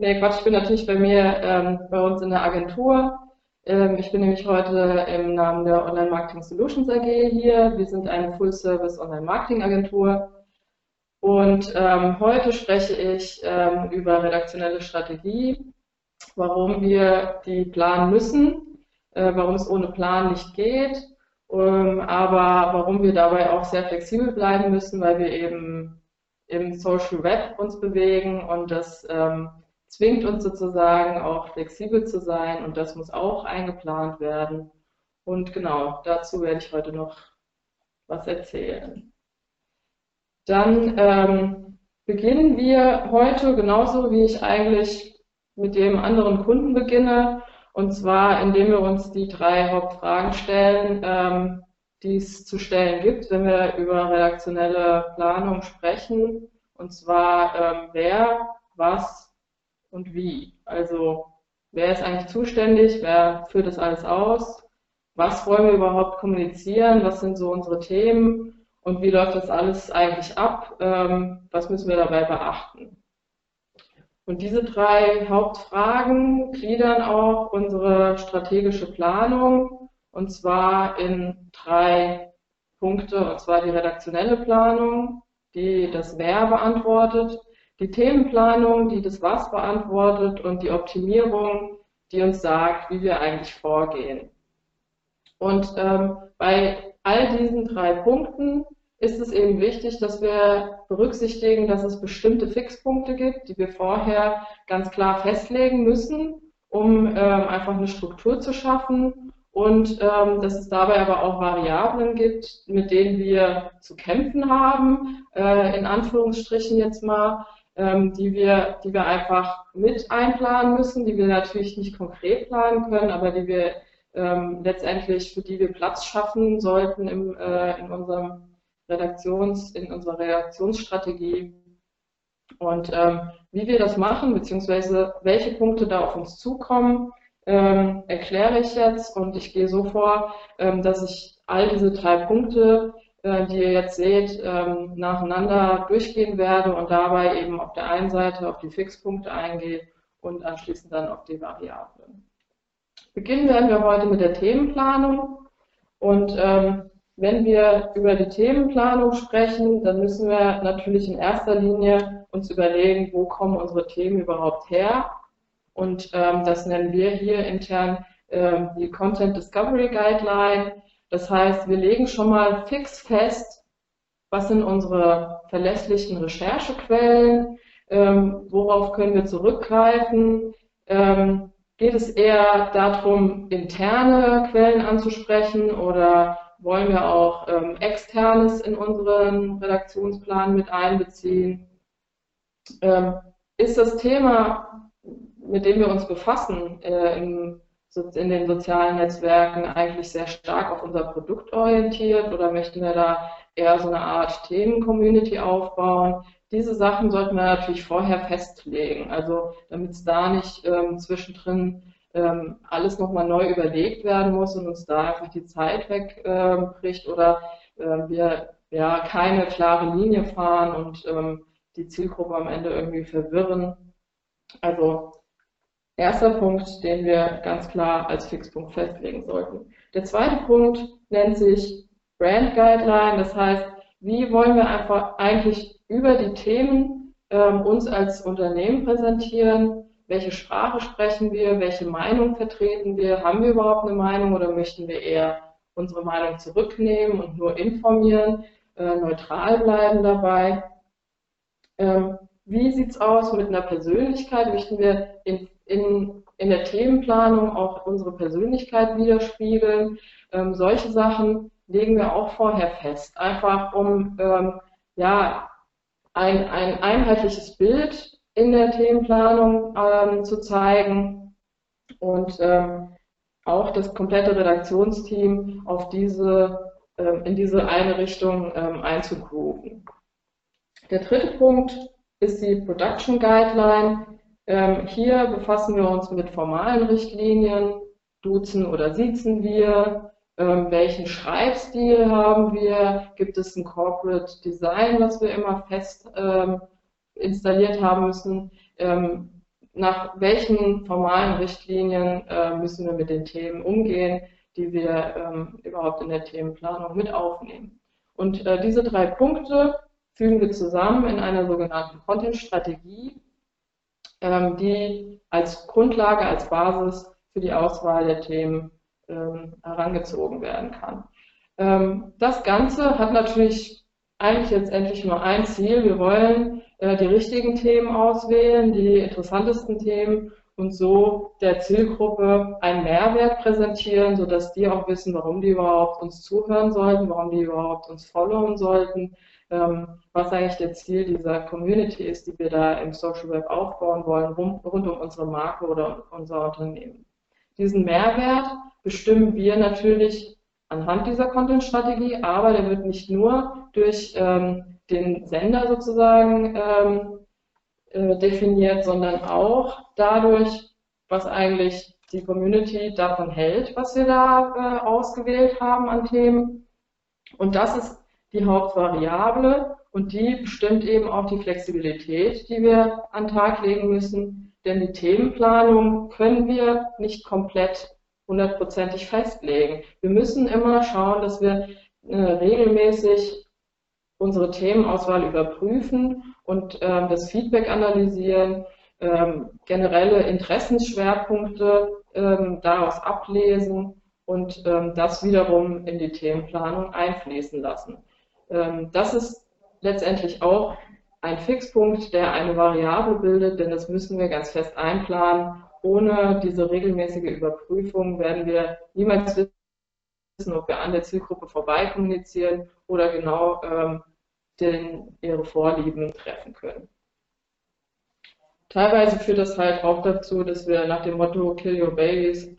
Nee, Quatsch, ich bin natürlich bei mir ähm, bei uns in der Agentur. Ähm, ich bin nämlich heute im Namen der Online Marketing Solutions AG hier. Wir sind eine Full-Service Online Marketing Agentur. Und ähm, heute spreche ich ähm, über redaktionelle Strategie, warum wir die planen müssen, äh, warum es ohne Plan nicht geht, ähm, aber warum wir dabei auch sehr flexibel bleiben müssen, weil wir eben im Social Web uns bewegen und das ähm, zwingt uns sozusagen auch flexibel zu sein und das muss auch eingeplant werden. Und genau, dazu werde ich heute noch was erzählen. Dann ähm, beginnen wir heute genauso, wie ich eigentlich mit dem anderen Kunden beginne, und zwar indem wir uns die drei Hauptfragen stellen, ähm, die es zu stellen gibt, wenn wir über redaktionelle Planung sprechen. Und zwar ähm, wer, was und wie. Also wer ist eigentlich zuständig, wer führt das alles aus, was wollen wir überhaupt kommunizieren, was sind so unsere Themen und wie läuft das alles eigentlich ab? Ähm, was müssen wir dabei beachten? Und diese drei Hauptfragen gliedern auch unsere strategische Planung und zwar in drei Punkte, und zwar die redaktionelle Planung, die das Wer beantwortet, die Themenplanung, die das Was beantwortet und die Optimierung, die uns sagt, wie wir eigentlich vorgehen. Und ähm, bei all diesen drei Punkten ist es eben wichtig, dass wir berücksichtigen, dass es bestimmte Fixpunkte gibt, die wir vorher ganz klar festlegen müssen, um ähm, einfach eine Struktur zu schaffen und ähm, dass es dabei aber auch Variablen gibt, mit denen wir zu kämpfen haben, äh, in Anführungsstrichen jetzt mal, ähm, die, wir, die wir einfach mit einplanen müssen, die wir natürlich nicht konkret planen können, aber die wir ähm, letztendlich, für die wir Platz schaffen sollten im, äh, in unserem Redaktions, in unserer Redaktionsstrategie. Und ähm, wie wir das machen, beziehungsweise welche Punkte da auf uns zukommen, ähm, erkläre ich jetzt und ich gehe so vor, ähm, dass ich all diese drei Punkte, äh, die ihr jetzt seht, ähm, nacheinander durchgehen werde und dabei eben auf der einen Seite auf die Fixpunkte eingehe und anschließend dann auf die Variablen. Beginnen werden wir heute mit der Themenplanung und ähm, wenn wir über die Themenplanung sprechen, dann müssen wir natürlich in erster Linie uns überlegen, wo kommen unsere Themen überhaupt her. Und ähm, das nennen wir hier intern ähm, die Content Discovery Guideline. Das heißt, wir legen schon mal fix fest, was sind unsere verlässlichen Recherchequellen, ähm, worauf können wir zurückgreifen. Ähm, geht es eher darum, interne Quellen anzusprechen oder wollen wir auch ähm, Externes in unseren Redaktionsplan mit einbeziehen? Ähm, ist das Thema, mit dem wir uns befassen, äh, im, in den sozialen Netzwerken eigentlich sehr stark auf unser Produkt orientiert oder möchten wir da eher so eine Art Themen-Community aufbauen? Diese Sachen sollten wir natürlich vorher festlegen, also damit es da nicht ähm, zwischendrin ähm, alles nochmal neu überlegt werden muss und uns da einfach die Zeit wegbricht ähm, oder äh, wir ja keine klare Linie fahren und ähm, die Zielgruppe am Ende irgendwie verwirren. Also erster Punkt, den wir ganz klar als Fixpunkt festlegen sollten. Der zweite Punkt nennt sich Brand Guideline, das heißt, wie wollen wir einfach eigentlich über die Themen ähm, uns als Unternehmen präsentieren, welche Sprache sprechen wir, welche Meinung vertreten wir, haben wir überhaupt eine Meinung oder möchten wir eher unsere Meinung zurücknehmen und nur informieren, äh, neutral bleiben dabei. Ähm, wie sieht's aus mit einer Persönlichkeit? Möchten wir in, in, in der Themenplanung auch unsere Persönlichkeit widerspiegeln? Ähm, solche Sachen legen wir auch vorher fest, einfach um ähm, ja, ein, ein einheitliches Bild in der Themenplanung ähm, zu zeigen und ähm, auch das komplette Redaktionsteam auf diese, ähm, in diese eine Richtung ähm, einzugrooven. Der dritte Punkt ist die Production Guideline. Ähm, hier befassen wir uns mit formalen Richtlinien, duzen oder siezen wir, ähm, welchen Schreibstil haben wir, gibt es ein Corporate Design, was wir immer fest installiert haben müssen. ähm, nach welchen formalen Richtlinien äh, müssen wir mit den Themen umgehen, die wir ähm, überhaupt in der Themenplanung mit aufnehmen. Und äh, diese drei Punkte fügen wir zusammen in einer sogenannten Content-Strategie, ähm, die als Grundlage, als Basis für die Auswahl der Themen ähm, herangezogen werden kann. Ähm, das Ganze hat natürlich eigentlich jetzt endlich nur ein Ziel. Wir wollen äh, die richtigen Themen auswählen, die interessantesten Themen und so der Zielgruppe einen Mehrwert präsentieren, sodass die auch wissen, warum die überhaupt uns zuhören sollten, warum die überhaupt uns followen sollten, ähm, was eigentlich der Ziel dieser Community ist, die wir da im Social Web aufbauen wollen, rund, rund um unsere Marke oder unser Unternehmen. Diesen Mehrwert bestimmen wir natürlich anhand dieser Content-Strategie, aber der wird nicht nur durch ähm, den Sender sozusagen ähm, äh, definiert, sondern auch dadurch, was eigentlich die Community davon hält, was wir da äh, ausgewählt haben an Themen. Und das ist die Hauptvariable und die bestimmt eben auch die Flexibilität, die wir an den Tag legen müssen. Denn die Themenplanung können wir nicht komplett hundertprozentig festlegen. Wir müssen immer schauen, dass wir äh, regelmäßig unsere Themenauswahl überprüfen und äh, das Feedback analysieren, ähm, generelle Interessensschwerpunkte ähm, daraus ablesen und ähm, das wiederum in die Themenplanung einfließen lassen. Ähm, das ist letztendlich auch ein Fixpunkt, der eine Variable bildet, denn das müssen wir ganz fest einplanen ohne diese regelmäßige Überprüfung werden wir niemals wissen, ob wir an der Zielgruppe vorbei kommunizieren oder genau ähm, den, ihre Vorlieben treffen können. Teilweise führt das halt auch dazu, dass wir nach dem Motto Kill Your Babies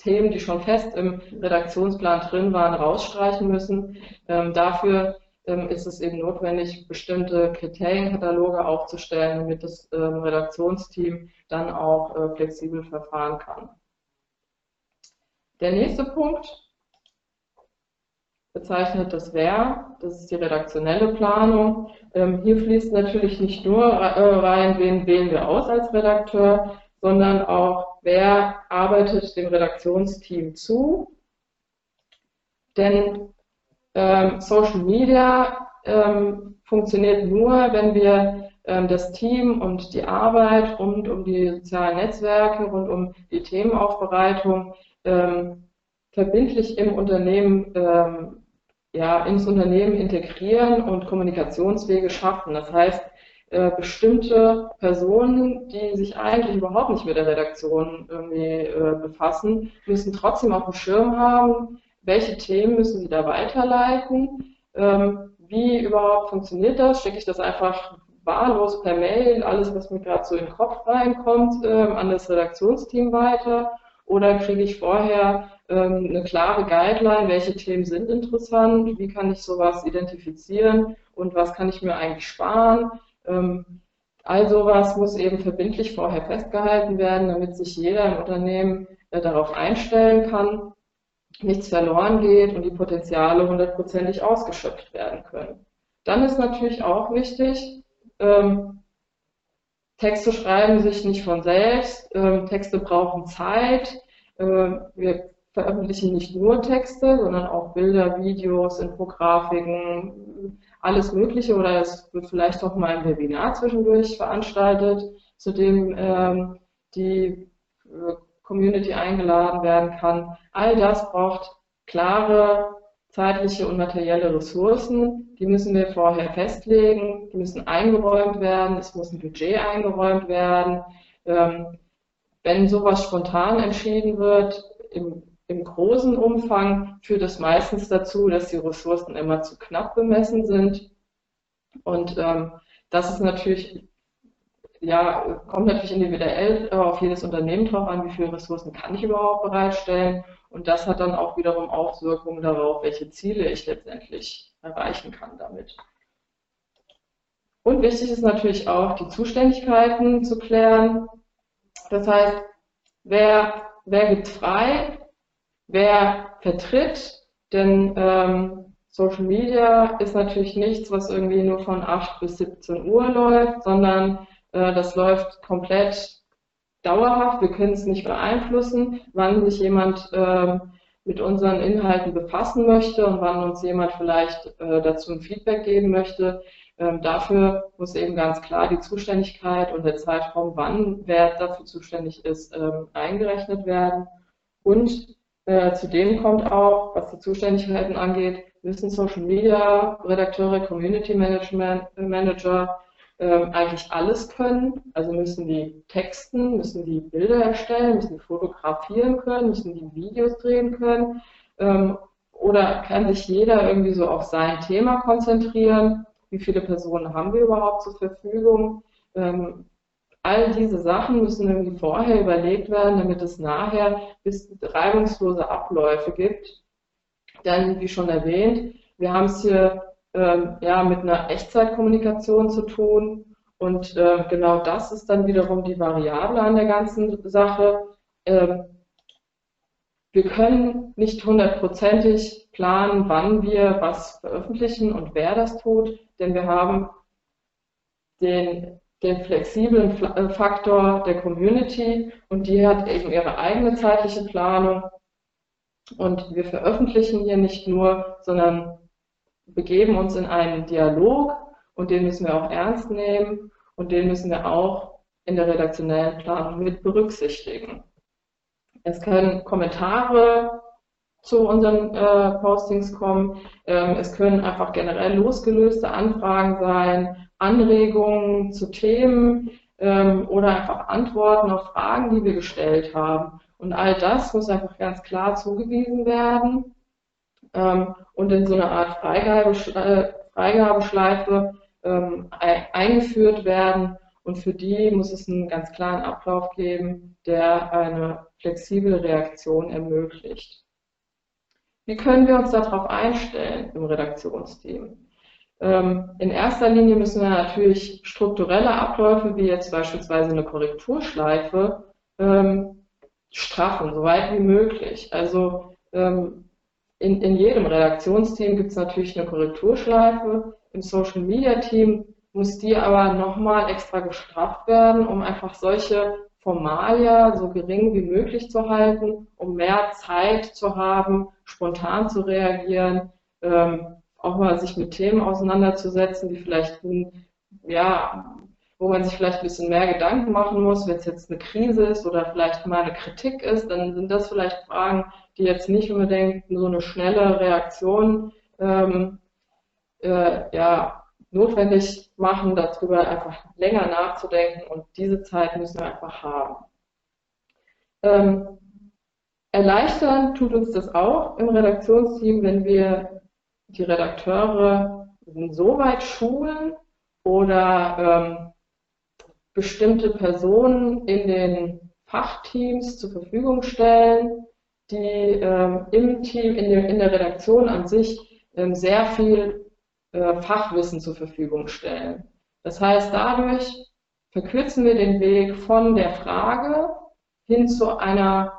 Themen, die schon fest im Redaktionsplan drin waren, rausstreichen müssen. Ähm, dafür ähm, ist es eben notwendig, bestimmte Kriterienkataloge aufzustellen, damit das ähm, Redaktionsteam dann auch äh, flexibel verfahren kann. Der nächste Punkt bezeichnet das Wer, das ist die redaktionelle Planung. Ähm, hier fließt natürlich nicht nur äh, rein, wen wählen wir aus als Redakteur, sondern auch, wer arbeitet dem Redaktionsteam zu. Denn ähm, Social Media ähm, funktioniert nur, wenn wir ähm, das Team und die Arbeit rund um die sozialen Netzwerke, rund um die Themenaufbereitung ähm, verbindlich im Unternehmen, ähm, ja, ins Unternehmen integrieren und Kommunikationswege schaffen. Das heißt, äh, bestimmte Personen, die sich eigentlich überhaupt nicht mit der Redaktion irgendwie äh, befassen, müssen trotzdem auf dem Schirm haben, welche Themen müssen Sie da weiterleiten? Ähm, wie überhaupt funktioniert das? Schicke ich das einfach wahllos per Mail, alles, was mir gerade so in den Kopf reinkommt, ähm, an das Redaktionsteam weiter? Oder kriege ich vorher ähm, eine klare Guideline, welche Themen sind interessant, wie kann ich sowas identifizieren und was kann ich mir eigentlich sparen? Ähm, all sowas muss eben verbindlich vorher festgehalten werden, damit sich jeder im Unternehmen äh, darauf einstellen kann nichts verloren geht und die Potenziale hundertprozentig ausgeschöpft werden können. Dann ist natürlich auch wichtig, ähm, Texte schreiben sich nicht von selbst, ähm, Texte brauchen Zeit. Äh, wir veröffentlichen nicht nur Texte, sondern auch Bilder, Videos, Infografiken, alles Mögliche oder es wird vielleicht auch mal ein Webinar zwischendurch veranstaltet, zu dem ähm, die äh, Community eingeladen werden kann. All das braucht klare zeitliche und materielle Ressourcen. Die müssen wir vorher festlegen, die müssen eingeräumt werden, es muss ein Budget eingeräumt werden. Ähm, wenn sowas spontan entschieden wird, im, im großen Umfang, führt es meistens dazu, dass die Ressourcen immer zu knapp bemessen sind. Und ähm, das ist natürlich ja, kommt natürlich individuell äh, auf jedes Unternehmen drauf an, wie viele Ressourcen kann ich überhaupt bereitstellen. Und das hat dann auch wiederum Auswirkungen darauf, welche Ziele ich letztendlich erreichen kann damit. Und wichtig ist natürlich auch, die Zuständigkeiten zu klären. Das heißt, wer, wer gibt frei, wer vertritt, denn ähm, Social Media ist natürlich nichts, was irgendwie nur von 8 bis 17 Uhr läuft, sondern Äh, das läuft komplett dauerhaft. Wir können es nicht beeinflussen, wann sich jemand ähm, mit unseren Inhalten befassen möchte und wann uns jemand vielleicht äh, dazu ein Feedback geben möchte. Ähm, dafür muss eben ganz klar die Zuständigkeit und der Zeitraum, wann wer dafür zuständig ist, ähm, eingerechnet werden. Und äh, zudem kommt auch, was die Zuständigkeiten angeht, müssen Social Media Redakteure, Community Management Manager ähm, eigentlich alles können. Also müssen die texten, müssen die Bilder erstellen, müssen die fotografieren können, müssen die Videos drehen können. Ähm, oder kann sich jeder irgendwie so auf sein Thema konzentrieren? Wie viele Personen haben wir überhaupt zur Verfügung? Ähm, all diese Sachen müssen irgendwie vorher überlegt werden, damit es nachher bis reibungslose Abläufe gibt. Denn, wie schon erwähnt, wir haben es hier ähm, ja, mit einer Echtzeitkommunikation zu tun. Und äh, genau das ist dann wiederum die Variable an der ganzen Sache. Ähm, wir können nicht hundertprozentig planen, wann wir was veröffentlichen und wer das tut, denn wir haben den, den flexiblen äh, Faktor der Community und die hat eben ihre eigene zeitliche Planung. Und wir veröffentlichen hier nicht nur, sondern begeben uns in einen Dialog und den müssen wir auch ernst nehmen und den müssen wir auch in der redaktionellen Planung mit berücksichtigen. Es können Kommentare zu unseren äh, Postings kommen. Ähm, es können einfach generell losgelöste Anfragen sein, Anregungen zu Themen ähm, oder einfach Antworten auf Fragen, die wir gestellt haben. Und all das muss einfach ganz klar zugewiesen werden ähm, und in so eine Art Freigabe, äh, Freigabeschleife ähm, eingeführt werden. Und für die muss es einen ganz klaren Ablauf geben, der eine flexible Reaktion ermöglicht. Wie können wir uns darauf einstellen im Redaktionsteam? Ähm, in erster Linie müssen wir natürlich strukturelle Abläufe, wie jetzt beispielsweise eine Korrekturschleife, ähm, straffen, soweit wie möglich. Also ähm, in, in jedem Redaktionsteam gibt es natürlich eine Korrekturschleife. Im Social Media Team muss die aber nochmal extra gestrafft werden, um einfach solche Formalia so gering wie möglich zu halten, um mehr Zeit zu haben, spontan zu reagieren, ähm, auch mal sich mit Themen auseinanderzusetzen, die vielleicht, ja, wo man sich vielleicht ein bisschen mehr Gedanken machen muss, wenn es jetzt eine Krise ist oder vielleicht mal eine Kritik ist, dann sind das vielleicht Fragen, die jetzt nicht unbedingt so eine schnelle Reaktion ähm, äh, ja, notwendig machen, darüber einfach länger nachzudenken und diese Zeit müssen wir einfach haben. Ähm, erleichtern tut uns das auch im Redaktionsteam, wenn wir die Redakteure so weit schulen oder ähm, bestimmte Personen in den Fachteams zur Verfügung stellen, die ähm, im Team, in der, in der, Redaktion an sich ähm, sehr viel äh, Fachwissen zur Verfügung stellen. Das heißt, dadurch verkürzen wir den Weg von der Frage hin zu einer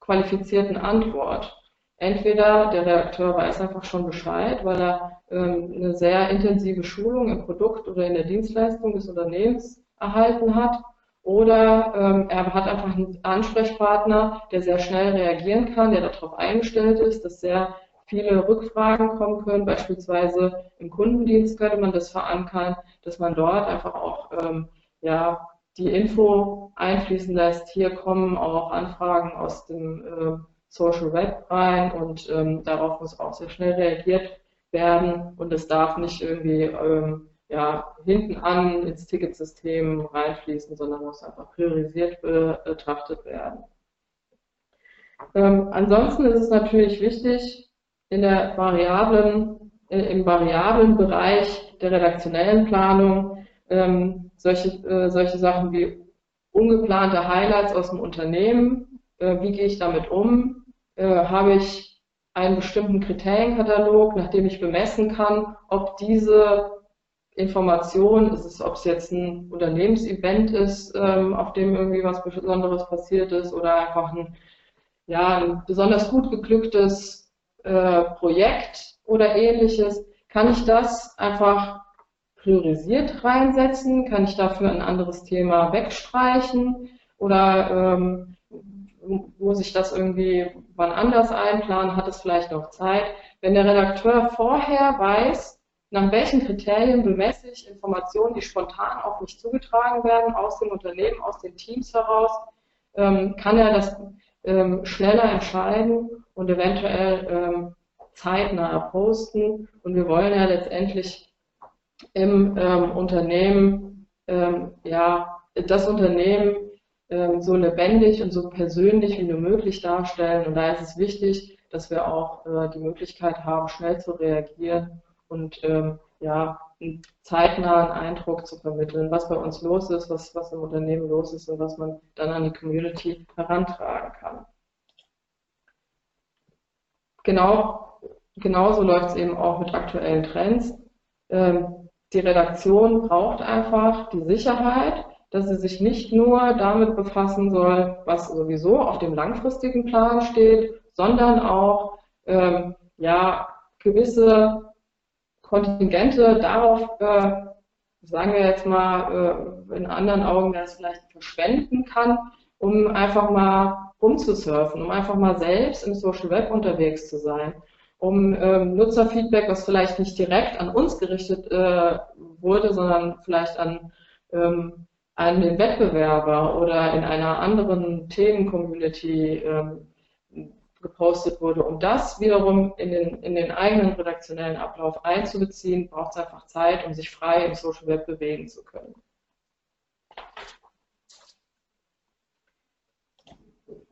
qualifizierten Antwort. Entweder der Redakteur weiß einfach schon Bescheid, weil er ähm, eine sehr intensive Schulung im Produkt oder in der Dienstleistung des Unternehmens erhalten hat, oder ähm, er hat einfach einen Ansprechpartner, der sehr schnell reagieren kann, der darauf eingestellt ist, dass sehr viele Rückfragen kommen können. Beispielsweise im Kundendienst könnte man das verankern, dass man dort einfach auch ähm, ja, die Info einfließen lässt. Hier kommen auch Anfragen aus dem äh, Social Web rein und ähm, darauf muss auch sehr schnell reagiert werden und es darf nicht irgendwie ähm, ja, hinten an ins Ticketsystem reinfließen, sondern muss einfach priorisiert betrachtet werden. Ähm, ansonsten ist es natürlich wichtig, in der variablen, äh, im variablen Bereich der redaktionellen Planung ähm, solche, äh, solche Sachen wie ungeplante Highlights aus dem Unternehmen, äh, wie gehe ich damit um, äh, habe ich einen bestimmten Kriterienkatalog, nach dem ich bemessen kann, ob diese Information, ist es, ob es jetzt ein Unternehmensevent ist, ähm, auf dem irgendwie was Besonderes passiert ist oder einfach ein, ja, ein besonders gut geglücktes äh, Projekt oder ähnliches, kann ich das einfach priorisiert reinsetzen? Kann ich dafür ein anderes Thema wegstreichen? Oder ähm, muss ich das irgendwie wann anders einplanen? Hat es vielleicht noch Zeit? Wenn der Redakteur vorher weiß, nach welchen Kriterien bemesse ich Informationen, die spontan auf mich zugetragen werden, aus dem Unternehmen, aus den Teams heraus, ähm, kann er das ähm, schneller entscheiden und eventuell ähm, zeitnah posten. Und wir wollen ja letztendlich im Unternehmen, ja, das Unternehmen ähm, so lebendig und so persönlich wie nur möglich darstellen. Und da ist es wichtig, dass wir auch äh, die Möglichkeit haben, schnell zu reagieren und ähm, ja, einen zeitnahen Eindruck zu vermitteln, was bei uns los ist, was, was im Unternehmen los ist und was man dann an die Community herantragen kann. Genau, genauso läuft es eben auch mit aktuellen Trends. Ähm, die Redaktion braucht einfach die Sicherheit, dass sie sich nicht nur damit befassen soll, was sowieso auf dem langfristigen Plan steht, sondern auch ähm, ja, gewisse Kontingente darauf, äh, sagen wir jetzt mal, äh, in anderen Augen, es vielleicht verschwenden kann, um einfach mal rumzusurfen, um einfach mal selbst im Social Web unterwegs zu sein, um ähm, Nutzerfeedback, was vielleicht nicht direkt an uns gerichtet äh, wurde, sondern vielleicht an, ähm, an den Wettbewerber oder in einer anderen Themen-Community ähm, gepostet wurde. Um das wiederum in den, in den eigenen redaktionellen Ablauf einzubeziehen, braucht es einfach Zeit, um sich frei im Social Web bewegen zu können.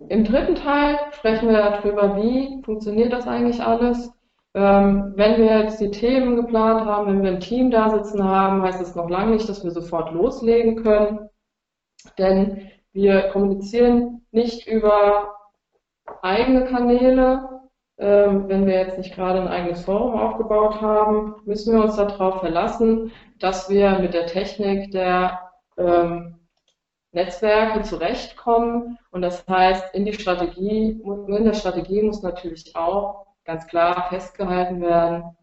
Im dritten Teil sprechen wir darüber, wie funktioniert das eigentlich alles. Ähm, wenn wir jetzt die Themen geplant haben, wenn wir ein Team da sitzen haben, heißt das noch lange nicht, dass wir sofort loslegen können. Denn wir kommunizieren nicht über eigene Kanäle. Ähm, wenn wir jetzt nicht gerade ein eigenes Forum aufgebaut haben, müssen wir uns darauf verlassen, dass wir mit der Technik der ähm, Netzwerke zurechtkommen. Und das heißt, in die Strategie, in der Strategie muss natürlich auch ganz klar festgehalten werden,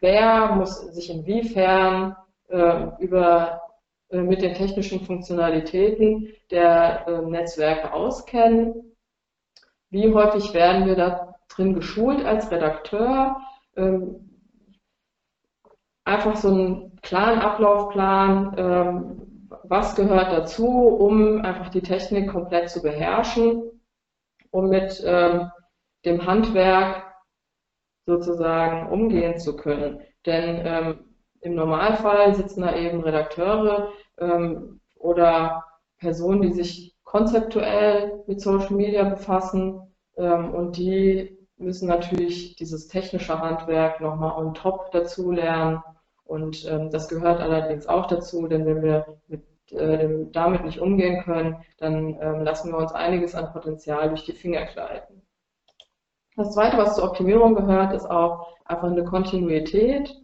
wer muss sich inwiefern äh, über, äh, mit den technischen Funktionalitäten der äh, Netzwerke auskennen wie häufig werden wir da drin geschult als Redakteur? Ähm, einfach so einen klaren Ablaufplan, ähm, was gehört dazu, um einfach die Technik komplett zu beherrschen, um mit ähm, dem Handwerk sozusagen umgehen zu können. Denn ähm, im Normalfall sitzen da eben Redakteure ähm, oder Personen, die sich konzeptuell mit Social Media befassen ähm, und die müssen natürlich dieses technische Handwerk nochmal on top dazu lernen und ähm, das gehört allerdings auch dazu, denn wenn wir mit, äh, damit nicht umgehen können, dann ähm, lassen wir uns einiges an Potenzial durch die Finger gleiten. Das zweite, was zur Optimierung gehört, ist auch einfach eine Kontinuität.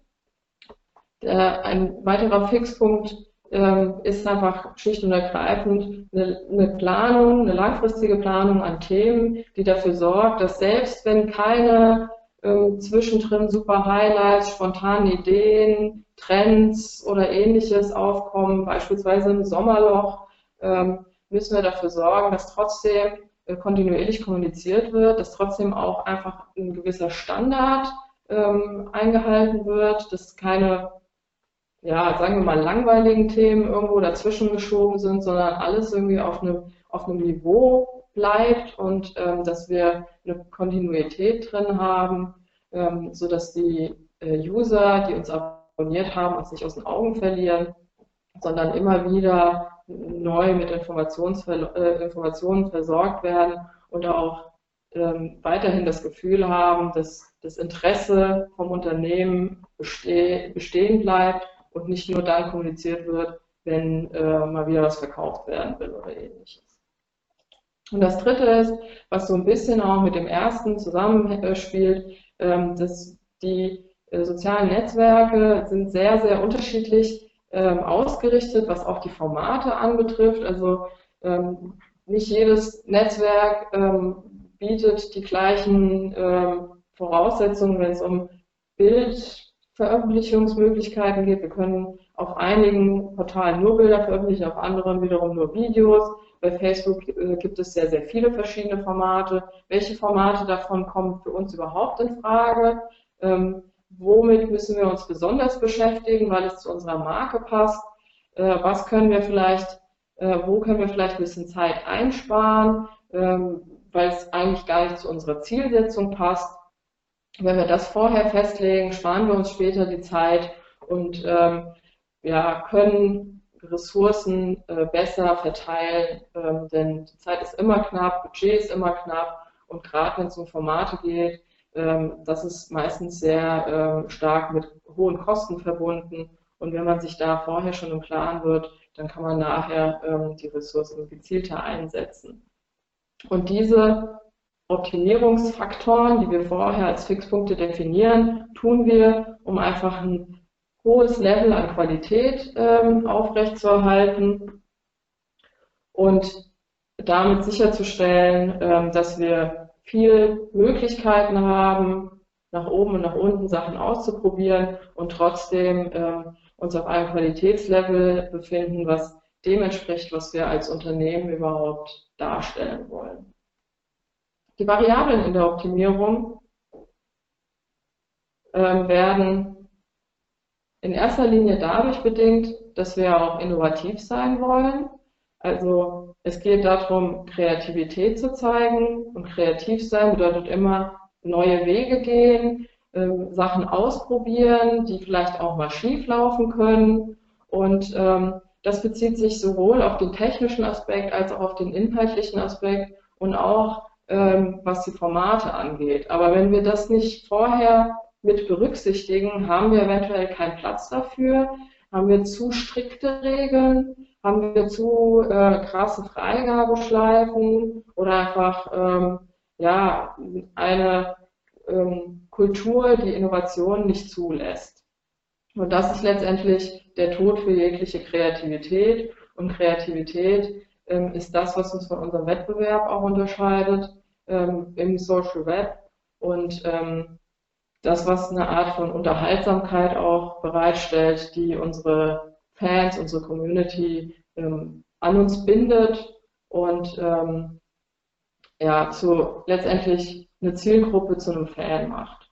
Ein weiterer Fixpunkt ähm, ist einfach schlicht und ergreifend eine, Planung, eine langfristige Planung an Themen, die dafür sorgt, dass selbst wenn keine ähm, zwischendrin super Highlights, spontane Ideen, Trends oder ähnliches aufkommen, beispielsweise im Sommerloch, ähm, müssen wir dafür sorgen, dass trotzdem kontinuierlich kommuniziert wird, dass trotzdem auch einfach ein gewisser Standard ähm, eingehalten wird, dass keine ja, sagen wir mal, langweiligen Themen irgendwo dazwischen geschoben sind, sondern alles irgendwie auf einem, auf einem Niveau bleibt und ähm, dass wir eine Kontinuität drin haben, ähm, sodass die äh, User, die uns abonniert haben, uns nicht aus den Augen verlieren, sondern immer wieder neu mit äh, Informationen versorgt werden und auch ähm, weiterhin das Gefühl haben, dass das Interesse vom Unternehmen beste bestehen bleibt und nicht nur dann kommuniziert wird, wenn äh, mal wieder was verkauft werden will oder ähnliches. Und das dritte ist, was so ein bisschen auch mit dem ersten zusammenspielt, ähm, dass die äh, sozialen Netzwerke sind sehr, sehr unterschiedlich ähm, ausgerichtet, was auch die Formate anbetrifft. Also ähm, nicht jedes Netzwerk ähm, bietet die gleichen ähm, Voraussetzungen, wenn es um Bild, Veröffentlichungsmöglichkeiten gibt. Wir können auf einigen Portalen nur Bilder veröffentlichen, auf anderen wiederum nur Videos. Bei Facebook äh, gibt es sehr, sehr viele verschiedene Formate. Welche Formate davon kommen für uns überhaupt in Frage? Ähm, womit müssen wir uns besonders beschäftigen, weil es zu unserer Marke passt? Äh, was können wir vielleicht, äh, wo können wir vielleicht ein bisschen Zeit einsparen, ähm, weil es eigentlich gar nicht zu unserer Zielsetzung passt? Wenn wir das vorher festlegen, sparen wir uns später die Zeit und ähm, ja, können Ressourcen äh, besser verteilen, ähm, denn die Zeit ist immer knapp, Budget ist immer knapp und gerade wenn es um Formate geht, das ist meistens sehr äh, stark mit hohen Kosten verbunden und wenn man sich da vorher schon im Klaren wird, dann kann man nachher ähm, die Ressourcen gezielter einsetzen. Und diese Optimierungsfaktoren, die wir vorher als Fixpunkte definieren, tun wir, um einfach ein hohes Level an Qualität ähm, aufrechtzuerhalten und damit sicherzustellen, ähm, dass wir viel Möglichkeiten haben, nach oben und nach unten Sachen auszuprobieren und trotzdem ähm, uns auf einem Qualitätslevel befinden, was dem entspricht, was wir als Unternehmen überhaupt darstellen wollen. Die Variablen in der Optimierung ähm, werden in erster Linie dadurch bedingt, dass wir auch innovativ sein wollen. Also es geht darum, Kreativität zu zeigen und kreativ sein bedeutet immer neue Wege gehen, ähm, Sachen ausprobieren, die vielleicht auch mal schief laufen können. Und ähm, das bezieht sich sowohl auf den technischen Aspekt als auch auf den inhaltlichen Aspekt und auch ähm, was die Formate angeht. Aber wenn wir das nicht vorher mit berücksichtigen, haben wir eventuell keinen Platz dafür, haben wir zu strikte Regeln, haben wir zu äh, krasse Freigabeschleifen oder einfach ähm, ja, eine ähm, Kultur, die Innovation nicht zulässt. Und das ist letztendlich der Tod für jegliche Kreativität. Und Kreativität ähm, ist das, was uns von unserem Wettbewerb auch unterscheidet ähm, im Social Web. Und ähm, das, was eine Art von Unterhaltsamkeit auch bereitstellt, die unsere Fans, unsere Community ähm, an uns bindet und ähm, ja, zu letztendlich eine Zielgruppe zu einem Fan macht.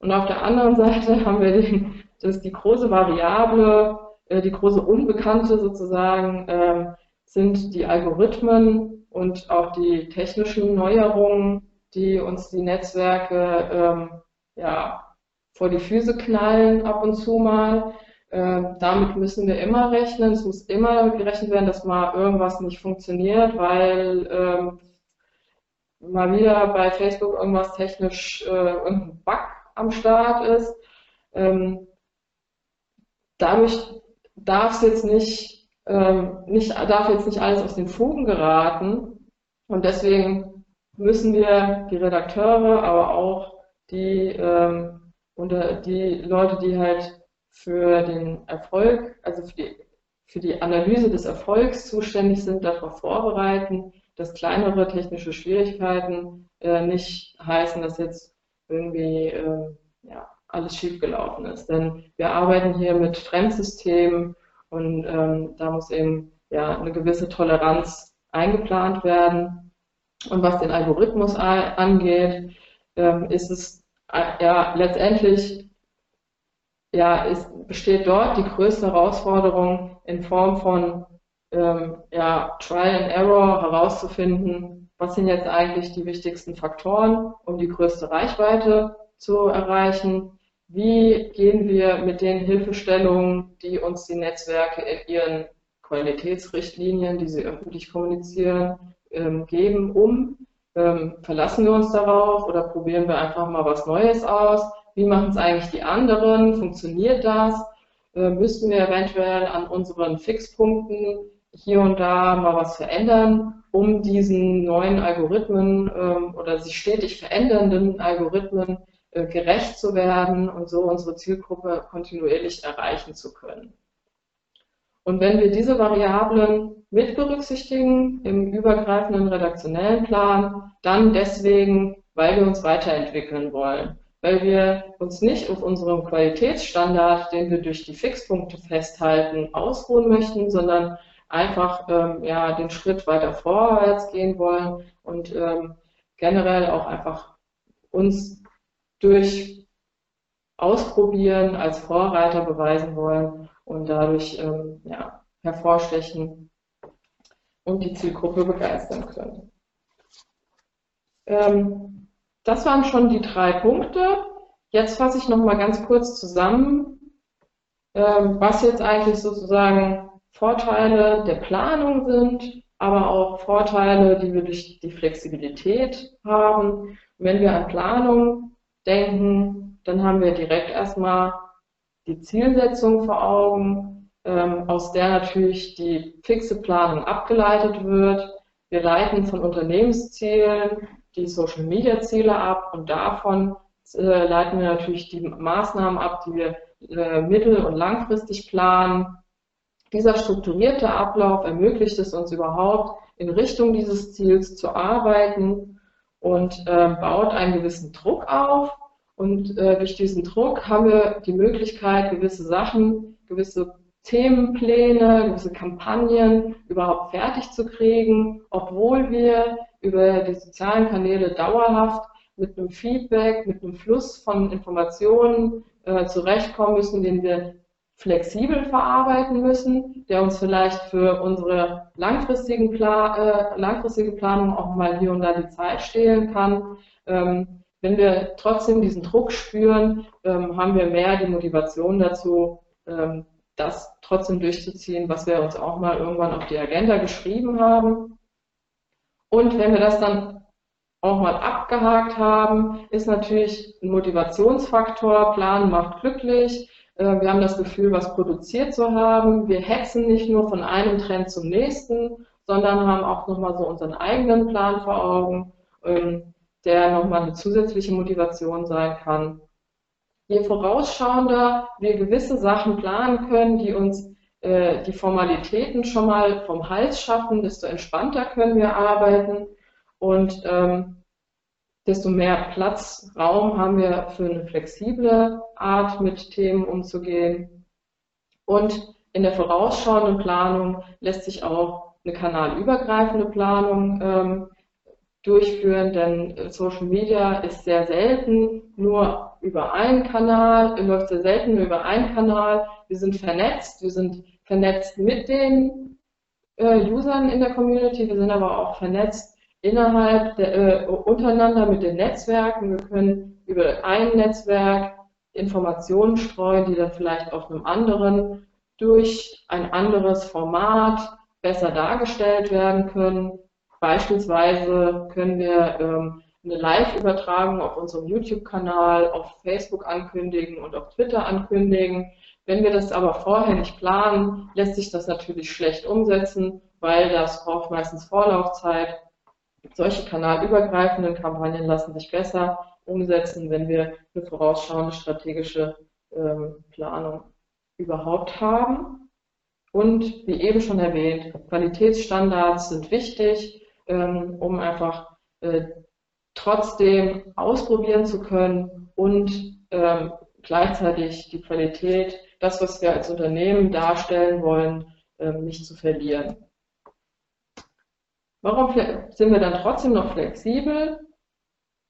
Und auf der anderen Seite haben wir den, das die große Variable, äh, die große Unbekannte sozusagen, äh, sind die Algorithmen und auch die technischen Neuerungen, die uns die Netzwerke ähm, ja, vor die Füße knallen ab und zu mal. Ähm, damit müssen wir immer rechnen. Es muss immer gerechnet werden, dass mal irgendwas nicht funktioniert, weil ähm, mal wieder bei Facebook irgendwas technisch, äh, irgendein Bug am Start ist. Ähm, dadurch darf es jetzt nicht, ähm, nicht, darf jetzt nicht alles aus den Fugen geraten. Und deswegen müssen wir die Redakteure, aber auch die ähm, unter die Leute, die halt für den Erfolg, also für die, für die Analyse des Erfolgs zuständig sind, darauf vorbereiten, dass kleinere technische Schwierigkeiten äh, nicht heißen, dass jetzt irgendwie äh, ja, alles schiefgelaufen ist. Denn wir arbeiten hier mit Fremdsystemen und ähm, da muss eben ja, eine gewisse Toleranz eingeplant werden. Und was den Algorithmus angeht, ähm, ist es äh, ja letztendlich ja, ist, besteht dort die größte Herausforderung in Form von ähm, ja, Trial and Error herauszufinden, was sind jetzt eigentlich die wichtigsten Faktoren, um die größte Reichweite zu erreichen. Wie gehen wir mit den Hilfestellungen, die uns die Netzwerke in ihren Qualitätsrichtlinien, die sie öffentlich kommunizieren, ähm, geben, um? Ähm, verlassen wir uns darauf oder probieren wir einfach mal was Neues aus? Wie machen es eigentlich die anderen? Funktioniert das? Äh, müssten wir eventuell an unseren Fixpunkten hier und da mal was verändern, um diesen neuen Algorithmen ähm, oder sich stetig verändernden Algorithmen äh, gerecht zu werden und so unsere Zielgruppe kontinuierlich erreichen zu können? Und wenn wir diese Variablen mit berücksichtigen im übergreifenden redaktionellen Plan, dann deswegen, weil wir uns weiterentwickeln wollen. Weil wir uns nicht auf unserem Qualitätsstandard, den wir durch die Fixpunkte festhalten, ausruhen möchten, sondern einfach ähm, ja, den Schritt weiter vorwärts gehen wollen und ähm, generell auch einfach uns durch Ausprobieren als Vorreiter beweisen wollen und dadurch ähm, ja, hervorstechen und die Zielgruppe begeistern können. Das waren schon die drei Punkte. Jetzt fasse ich nochmal ganz kurz zusammen, ähm, was jetzt eigentlich sozusagen Vorteile der Planung sind, aber auch Vorteile, die wir durch die Flexibilität haben. Wenn wir an Planung denken, dann haben wir direkt erstmal die Zielsetzung vor Augen, ähm, aus der natürlich die fixe Planung abgeleitet wird. Wir leiten von Unternehmenszielen die Social Media Ziele ab und davon äh, leiten wir natürlich die Maßnahmen ab, die wir äh, mittel- und langfristig planen dieser strukturierte Ablauf ermöglicht es uns überhaupt, in Richtung dieses Ziels zu arbeiten und äh, baut einen gewissen Druck auf. Und äh, durch diesen Druck haben wir die Möglichkeit, gewisse Sachen, gewisse Themenpläne, gewisse Kampagnen überhaupt fertig zu kriegen, obwohl wir über die sozialen Kanäle dauerhaft mit einem Feedback, mit einem Fluss von Informationen äh, zurechtkommen müssen, den wir flexibel verarbeiten müssen, der uns vielleicht für unsere langfristigen Pla äh, langfristige Planung auch mal hier und da die Zeit stehlen kann. Ähm, wenn wir trotzdem diesen Druck spüren, ähm, haben wir mehr die Motivation dazu, ähm, das trotzdem durchzuziehen, was wir uns auch mal irgendwann auf die Agenda geschrieben haben. Und wenn wir das dann auch mal abgehakt haben, ist natürlich ein Motivationsfaktor, Plan macht glücklich, äh, wir haben das Gefühl, was produziert zu haben. Wir hetzen nicht nur von einem Trend zum nächsten, sondern haben auch nochmal so unseren eigenen Plan vor Augen, ähm, der nochmal eine zusätzliche Motivation sein kann. Je vorausschauender wir gewisse Sachen planen können, die uns äh, die Formalitäten schon mal vom Hals schaffen, desto entspannter können wir arbeiten und ähm, desto mehr Platz, Raum haben wir für eine flexible Art, mit Themen umzugehen. Und in der vorausschauenden Planung lässt sich auch eine kanalübergreifende Planung ähm, durchführen, denn Social Media ist sehr selten nur über einen Kanal, läuft sehr selten nur über einen Kanal. Wir sind vernetzt, wir sind vernetzt mit den äh, Usern in der Community, wir sind aber auch vernetzt innerhalb der, äh, untereinander mit den Netzwerken. Wir können über ein Netzwerk Informationen streuen, die dann vielleicht auf einem anderen durch ein anderes Format besser dargestellt werden können. Beispielsweise können wir ähm, eine Live-Übertragung auf unserem YouTube-Kanal, auf Facebook ankündigen und auf Twitter ankündigen. Wenn wir das aber vorher nicht planen, lässt sich das natürlich schlecht umsetzen, weil das braucht meistens Vorlaufzeit solche kanalübergreifenden Kampagnen lassen sich besser umsetzen, wenn wir eine vorausschauende strategische ähm, Planung überhaupt haben. Und wie eben schon erwähnt, Qualitätsstandards sind wichtig, ähm, um einfach äh, trotzdem ausprobieren zu können und ähm, gleichzeitig die Qualität, das, was wir als Unternehmen darstellen wollen, ähm, nicht zu verlieren. Warum sind wir dann trotzdem noch flexibel?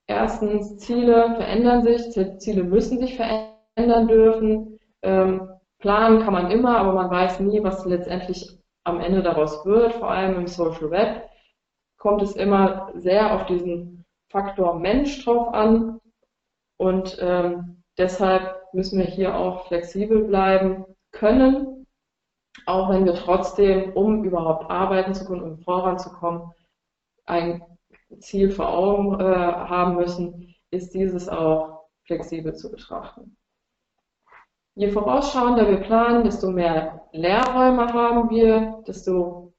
Erstens, Ziele verändern sich, Ziele müssen sich verändern dürfen. Ähm, planen kann man immer, aber man weiß nie, was letztendlich am Ende daraus wird. Vor allem im Social Web kommt es immer sehr auf diesen Faktor Mensch drauf an. Und ähm, deshalb müssen wir hier auch flexibel bleiben können auch wenn wir trotzdem, um überhaupt arbeiten zu können, um voranzukommen, ein Ziel vor Augen äh, haben müssen, ist dieses auch flexibel zu betrachten. Je vorausschauender wir planen, desto mehr Lehrräume haben wir, desto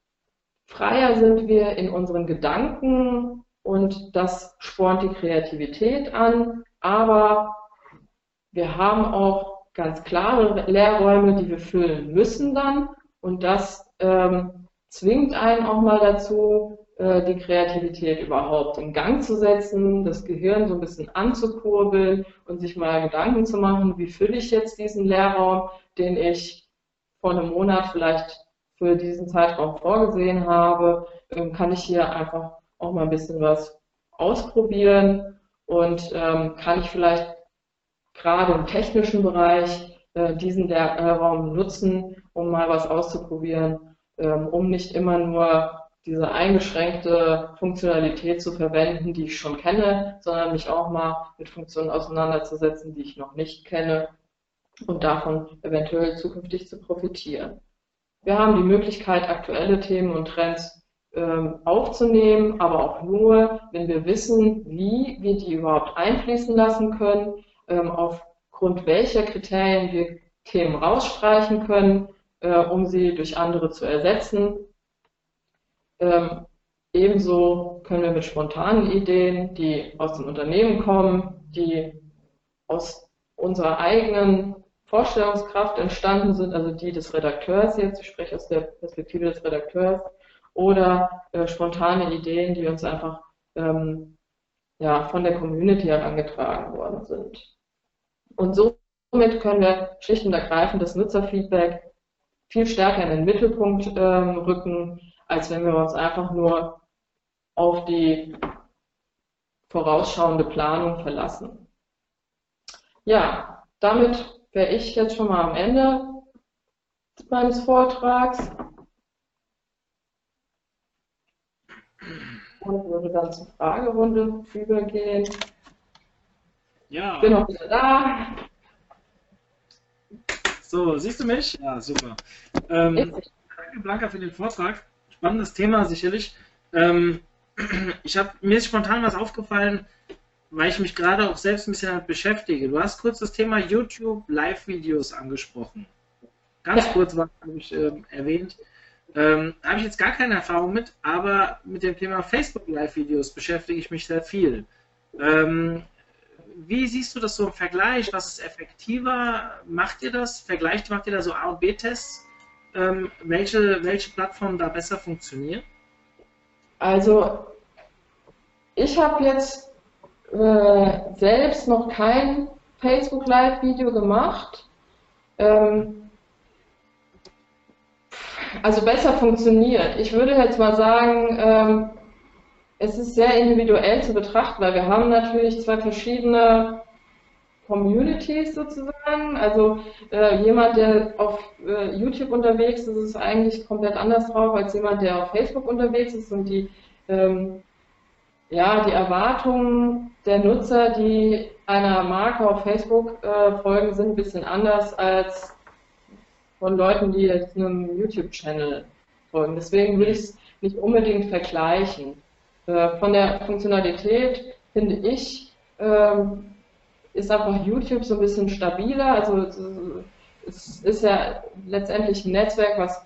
freier sind wir in unseren Gedanken und das spornt die Kreativität an, aber wir haben auch ganz klare Lehrräume, die wir füllen müssen dann. Und das ähm, zwingt einen auch mal dazu, äh, die Kreativität überhaupt in Gang zu setzen, das Gehirn so ein bisschen anzukurbeln und sich mal Gedanken zu machen, wie fülle ich jetzt diesen Lehrraum, den ich vor einem Monat vielleicht für diesen Zeitraum vorgesehen habe, ähm, kann ich hier einfach auch mal ein bisschen was ausprobieren und ähm, kann ich vielleicht gerade im technischen Bereich äh, diesen Lehrraum nutzen, um mal was auszuprobieren, ähm, um nicht immer nur diese eingeschränkte Funktionalität zu verwenden, die ich schon kenne, sondern mich auch mal mit Funktionen auseinanderzusetzen, die ich noch nicht kenne und davon eventuell zukünftig zu profitieren. Wir haben die Möglichkeit, aktuelle Themen und Trends aufzunehmen, aber auch nur, wenn wir wissen, wie wir die überhaupt einfließen lassen können, ähm, aufgrund welcher Kriterien wir Themen rausstreichen können, äh, um sie durch andere zu ersetzen. Ähm, ebenso können wir mit spontanen Ideen, die aus dem Unternehmen kommen, die aus unserer eigenen Vorstellungskraft entstanden sind, also die des Redakteurs jetzt, ich spreche aus der Perspektive des Redakteurs, oder äh, spontane Ideen, die uns einfach ähm, ja, von der Community herangetragen worden sind. Und somit können wir schlicht und ergreifend das Nutzerfeedback viel stärker in den Mittelpunkt ähm, rücken, als wenn wir uns einfach nur auf die vorausschauende Planung verlassen. Ja, damit wäre ich jetzt schon mal am Ende meines Vortrags und würde dann zur Fragerunde übergehen. Ja. Ich bin noch wieder da. So, siehst du mich? Ja, super. Ähm, danke, Blanca, für den Vortrag spannendes Thema sicherlich. Ähm, ich habe mir ist spontan was aufgefallen, weil ich mich gerade auch selbst ein bisschen damit beschäftige. Du hast kurz das Thema YouTube Live-Videos angesprochen. Ganz kurz was habe ich ähm, erwähnt. Ähm, habe ich jetzt gar keine Erfahrung mit, aber mit dem Thema Facebook Live-Videos beschäftige ich mich sehr viel. Ähm, wie siehst du das so im Vergleich? Was ist effektiver? Macht ihr das? Vergleicht, macht ihr da so A- und B-Tests? ähm, welche, welche Plattform da besser funktioniert? Also, ich habe jetzt äh, selbst noch kein Facebook Live-Video gemacht. Ähm, also besser funktioniert. Ich würde jetzt mal sagen, ähm, es ist sehr individuell zu betrachten, weil wir haben natürlich zwei verschiedene Communities sozusagen. Also äh, jemand, der auf äh, YouTube unterwegs ist, ist eigentlich komplett anders drauf als jemand, der auf Facebook unterwegs ist und die ähm, ja, die Erwartungen der Nutzer, die einer Marke auf Facebook äh, folgen, sind ein bisschen anders als von Leuten, die jetzt einem YouTube-Channel folgen. Deswegen will ich es nicht unbedingt vergleichen. Äh, von der Funktionalität finde ich, ähm, ist einfach YouTube so ein bisschen stabiler. Also es ist ja letztendlich ein Netzwerk, was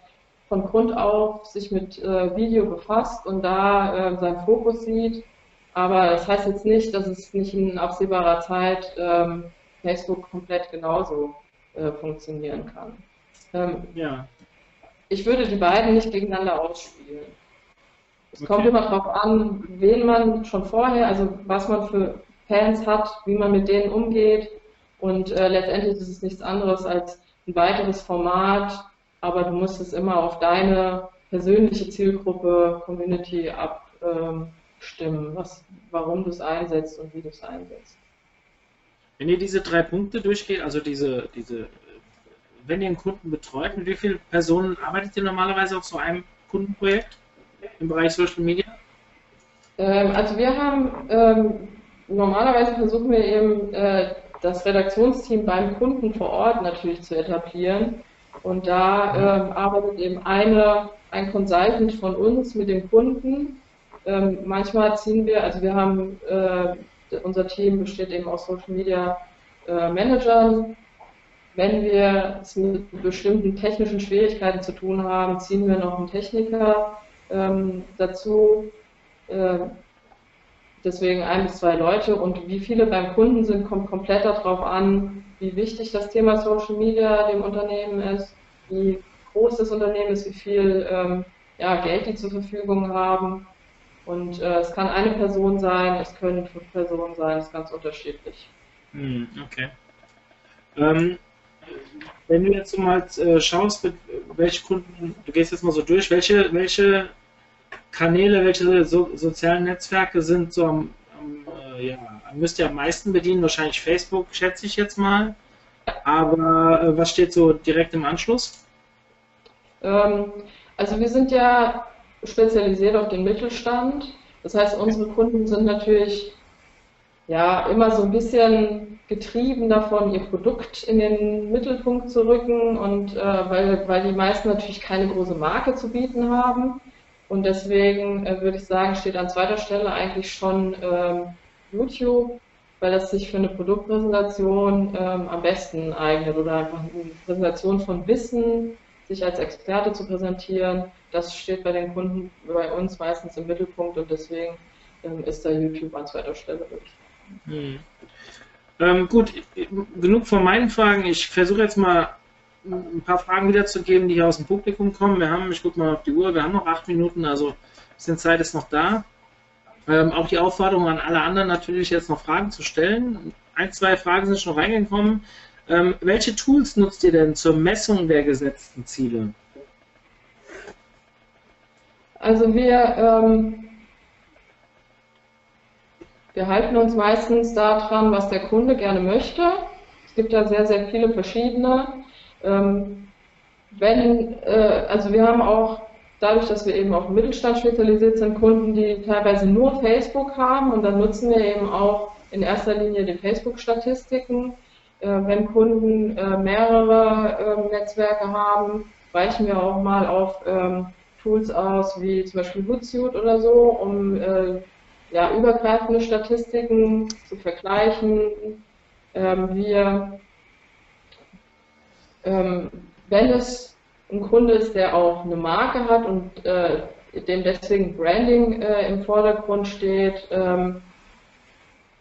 von Grund auf sich mit äh, Video befasst und da äh, seinen Fokus sieht. Aber das heißt jetzt nicht, dass es nicht in absehbarer Zeit ähm, Facebook komplett genauso funktionieren kann. Ähm, ja. Ich würde die beiden nicht gegeneinander ausspielen. Es okay. kommt immer darauf an, wen man schon vorher, also was man für Fans hat, wie man mit denen umgeht. Und äh, letztendlich ist es nichts anderes als ein weiteres Format, aber du musst es immer auf deine persönliche Zielgruppe, Community abstimmen, was, warum du es einsetzt und wie du es einsetzt. Wenn ihr diese drei Punkte durchgeht, also diese, diese, wenn ihr einen Kunden betreut, mit wie vielen Personen arbeitet ihr normalerweise auf so einem Kundenprojekt im Bereich Social Media? Ähm, also wir haben ähm, normalerweise versuchen wir eben äh, das Redaktionsteam beim Kunden vor Ort natürlich zu etablieren. Und da ähm, arbeitet eben eine, ein Consultant von uns mit dem Kunden. Ähm, manchmal ziehen wir, also wir haben, äh, unser Team besteht eben aus Social Media äh, Managern. Wenn wir es mit bestimmten technischen Schwierigkeiten zu tun haben, ziehen wir noch einen Techniker ähm, dazu. Äh, deswegen ein bis zwei Leute und wie viele beim Kunden sind, kommt komplett darauf an, wie wichtig das Thema Social Media dem Unternehmen ist, wie groß das Unternehmen ist, wie viel ähm, ja, Geld die zur Verfügung haben. Und äh, es kann eine Person sein, es können fünf Personen sein, es ist ganz unterschiedlich. Hm, okay. Ähm, wenn du jetzt mal äh, schaust, mit welche Kunden, du gehst jetzt mal so durch, welche, welche Kanäle, welche so, sozialen Netzwerke sind so am, am äh, ja, müsst ihr am meisten bedienen? Wahrscheinlich Facebook, schätze ich jetzt mal. Aber äh, was steht so direkt im Anschluss? Ähm, also wir sind ja spezialisiert auf den Mittelstand. Das heißt, unsere Kunden sind natürlich ja immer so ein bisschen getrieben davon, ihr Produkt in den Mittelpunkt zu rücken und äh, weil, weil die meisten natürlich keine große Marke zu bieten haben. Und deswegen äh, würde ich sagen, steht an zweiter Stelle eigentlich schon ähm, YouTube, weil das sich für eine Produktpräsentation ähm, am besten eignet oder einfach eine Präsentation von Wissen, sich als Experte zu präsentieren, das steht bei den Kunden bei uns meistens im Mittelpunkt und deswegen ähm, ist da YouTube an zweiter Stelle, würde ich sagen. Hm. Ähm, gut, genug von meinen Fragen. Ich versuche jetzt mal ein paar Fragen wiederzugeben, die hier aus dem Publikum kommen. Wir haben, ich gucke mal auf die Uhr, wir haben noch acht Minuten, also ein bisschen Zeit ist noch da. Ähm, auch die Aufforderung an alle anderen natürlich jetzt noch Fragen zu stellen. Ein, zwei Fragen sind schon reingekommen. Ähm, welche Tools nutzt ihr denn zur Messung der gesetzten Ziele? Also wir, ähm, wir halten uns meistens daran, was der Kunde gerne möchte. Es gibt da sehr, sehr viele verschiedene. Ähm, wenn, äh, also wir haben auch dadurch, dass wir eben auf Mittelstand spezialisiert sind, Kunden, die teilweise nur Facebook haben und dann nutzen wir eben auch in erster Linie die Facebook-Statistiken. Äh, wenn Kunden äh, mehrere äh, Netzwerke haben, weichen wir auch mal auf ähm, Tools aus, wie zum Beispiel Hootsuite oder so, um ja, übergreifende Statistiken zu vergleichen. Ähm, wir, ähm, wenn es ein Kunde ist, der auch eine Marke hat und äh, dem deswegen Branding äh, im Vordergrund steht, ähm,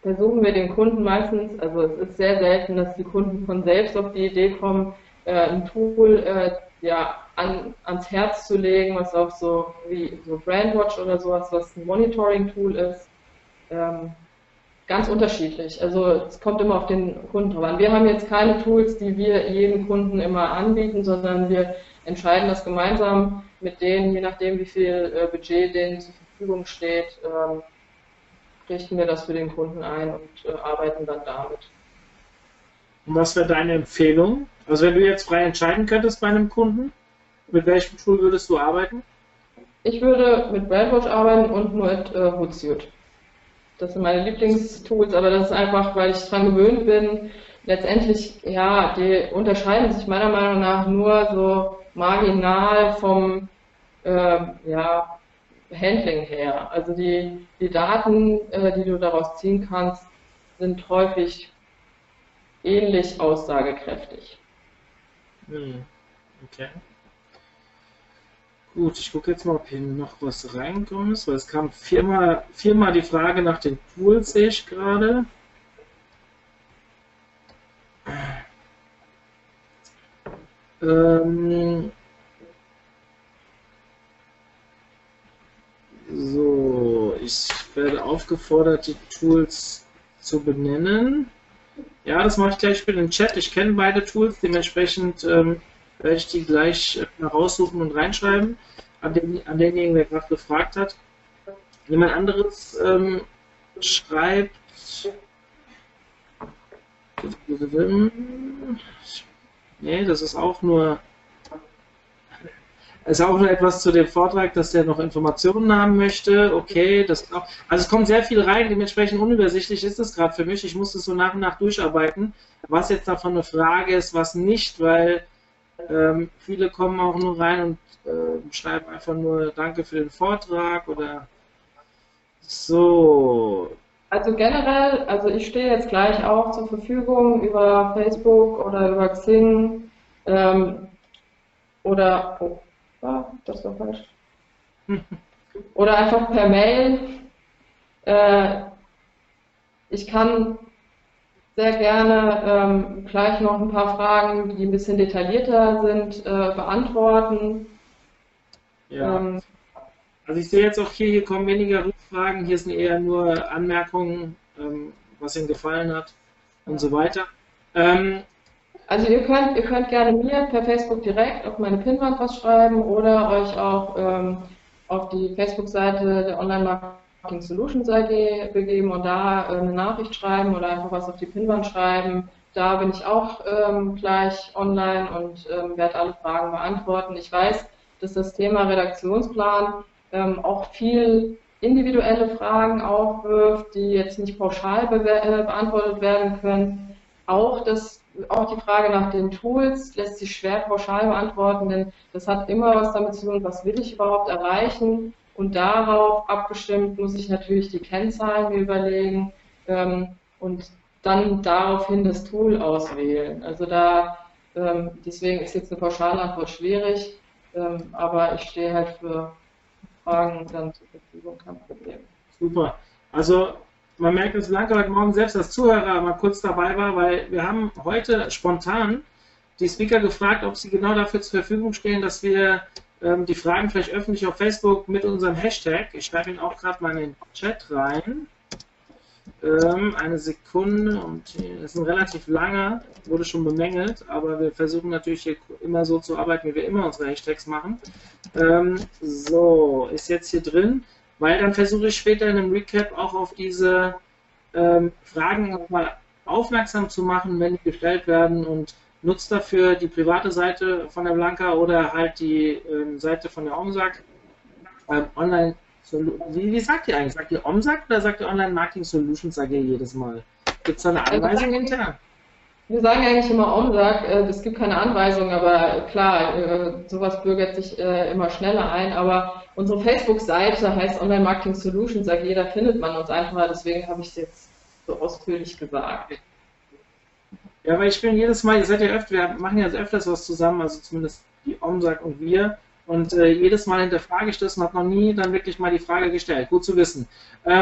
versuchen wir den Kunden meistens, also es ist sehr selten, dass die Kunden von selbst auf die Idee kommen, äh, ein Tool äh, ja, an, ans Herz zu legen, was auch so wie so Brandwatch oder sowas, was ein Monitoring-Tool ist. Ähm, ganz unterschiedlich. Also es kommt immer auf den Kunden drauf an. Wir haben jetzt keine Tools, die wir jedem Kunden immer anbieten, sondern wir entscheiden das gemeinsam mit denen, je nachdem wie viel äh, Budget denen zur Verfügung steht, ähm, richten wir das für den Kunden ein und äh, arbeiten dann damit. Und was wäre deine Empfehlung? Also wenn du jetzt frei entscheiden könntest bei einem Kunden, mit welchem Tool würdest du arbeiten? Ich würde mit Brandwatch arbeiten und mit äh, Hootsuite. Das sind meine Lieblingstools, aber das ist einfach, weil ich daran gewöhnt bin. Letztendlich, ja, die unterscheiden sich meiner Meinung nach nur so marginal vom äh, ja, Handling her. Also die, die Daten, äh, die du daraus ziehen kannst, sind häufig ähnlich aussagekräftig. Hm. Okay. Gut, ich gucke jetzt mal, ob hier noch was reinkommt, weil es kam viermal, viermal die Frage nach den Tools, sehe ich gerade. Ähm, so, ich werde aufgefordert, die Tools zu benennen. Ja, das mache ich gleich für den Chat. Ich kenne beide Tools, dementsprechend ähm, werde ich die gleich äh, raussuchen und reinschreiben. An, den, an denjenigen, der gerade gefragt hat. Jemand anderes ähm, schreibt. Nee, das ist auch nur. Es ist auch nur etwas zu dem Vortrag, dass der noch Informationen haben möchte. Okay, das auch, also es kommt sehr viel rein, dementsprechend unübersichtlich ist es gerade für mich. Ich muss es so nach und nach durcharbeiten, was jetzt davon eine Frage ist, was nicht, weil ähm, viele kommen auch nur rein und äh, schreiben einfach nur Danke für den Vortrag oder so. Also generell, also ich stehe jetzt gleich auch zur Verfügung über Facebook oder über Xing ähm, oder oh, ah, das war falsch. oder einfach per Mail. Äh, ich kann sehr gerne ähm, gleich noch ein paar Fragen, die ein bisschen detaillierter sind, äh, beantworten. Ja. Ähm, also ich sehe jetzt auch hier, hier kommen weniger Rückfragen Fragen. Hier sind eher nur Anmerkungen, ähm, was Ihnen gefallen hat und so weiter. Ähm, also ihr könnt, ihr könnt gerne mir per Facebook direkt auf meine Pinwand was schreiben oder euch auch ähm, auf die Facebook-Seite der Online Marketing Solutions AG begeben und da äh, eine Nachricht schreiben oder einfach was auf die Pinwand schreiben. Da bin ich auch ähm, gleich online und ähm, werde alle Fragen beantworten. Ich weiß, dass das Thema Redaktionsplan ähm, auch viel individuelle Fragen aufwirft, die jetzt nicht pauschal be äh, beantwortet werden können. Auch, das, auch die Frage nach den Tools lässt sich schwer pauschal beantworten, denn das hat immer was damit zu tun, was will ich überhaupt erreichen. Und darauf abgestimmt muss ich natürlich die Kennzahlen mir überlegen ähm, und dann daraufhin das Tool auswählen. Also da, ähm, deswegen ist jetzt eine Pauschalantwort schwierig, ähm, aber ich stehe halt für Fragen dann zur Verfügung, kein Problem. Super. Also man merkt, dass Blanca heute Morgen selbst als Zuhörer mal kurz dabei war, weil wir haben heute spontan die Speaker gefragt, ob sie genau dafür zur Verfügung stehen, dass wir ähm, die Fragen vielleicht öffentlich auf Facebook mit unserem Hashtag, ich schreibe ihn auch gerade mal in den Chat rein, ähm, eine Sekunde und es ist ein relativ langer, wurde schon bemängelt, aber wir versuchen natürlich hier immer so zu arbeiten, wie wir immer unsere Hashtags machen. Ähm, so, ist jetzt hier drin, weil dann versuche ich später in einem Recap auch auf diese ähm, Fragen nochmal aufmerksam zu machen, wenn die gestellt werden und nutzt dafür die private Seite von der Blanca oder halt die ähm, Seite von der OMSAG ähm, online wie, wie sagt ihr eigentlich? Sagt ihr OMSAG oder sagt ihr Online Marketing Solutions AG jedes Mal? Gibt es da eine also Anweisung hinterher? Wir sagen eigentlich immer OMSAG, äh, es gibt keine Anweisung, aber klar, äh, sowas bürgert sich äh, immer schneller ein, aber unsere Facebook-Seite heißt Online Marketing Solutions AG, da findet man uns einfach, deswegen habe ich es jetzt so ausführlich gesagt. Ja, weil ich bin jedes Mal, ihr seid ja öfter, wir machen ja öfters was zusammen, also zumindest die OMSAG und wir, und äh, jedes Mal hinterfrage ich das und habe noch nie dann wirklich mal die Frage gestellt. Gut zu wissen.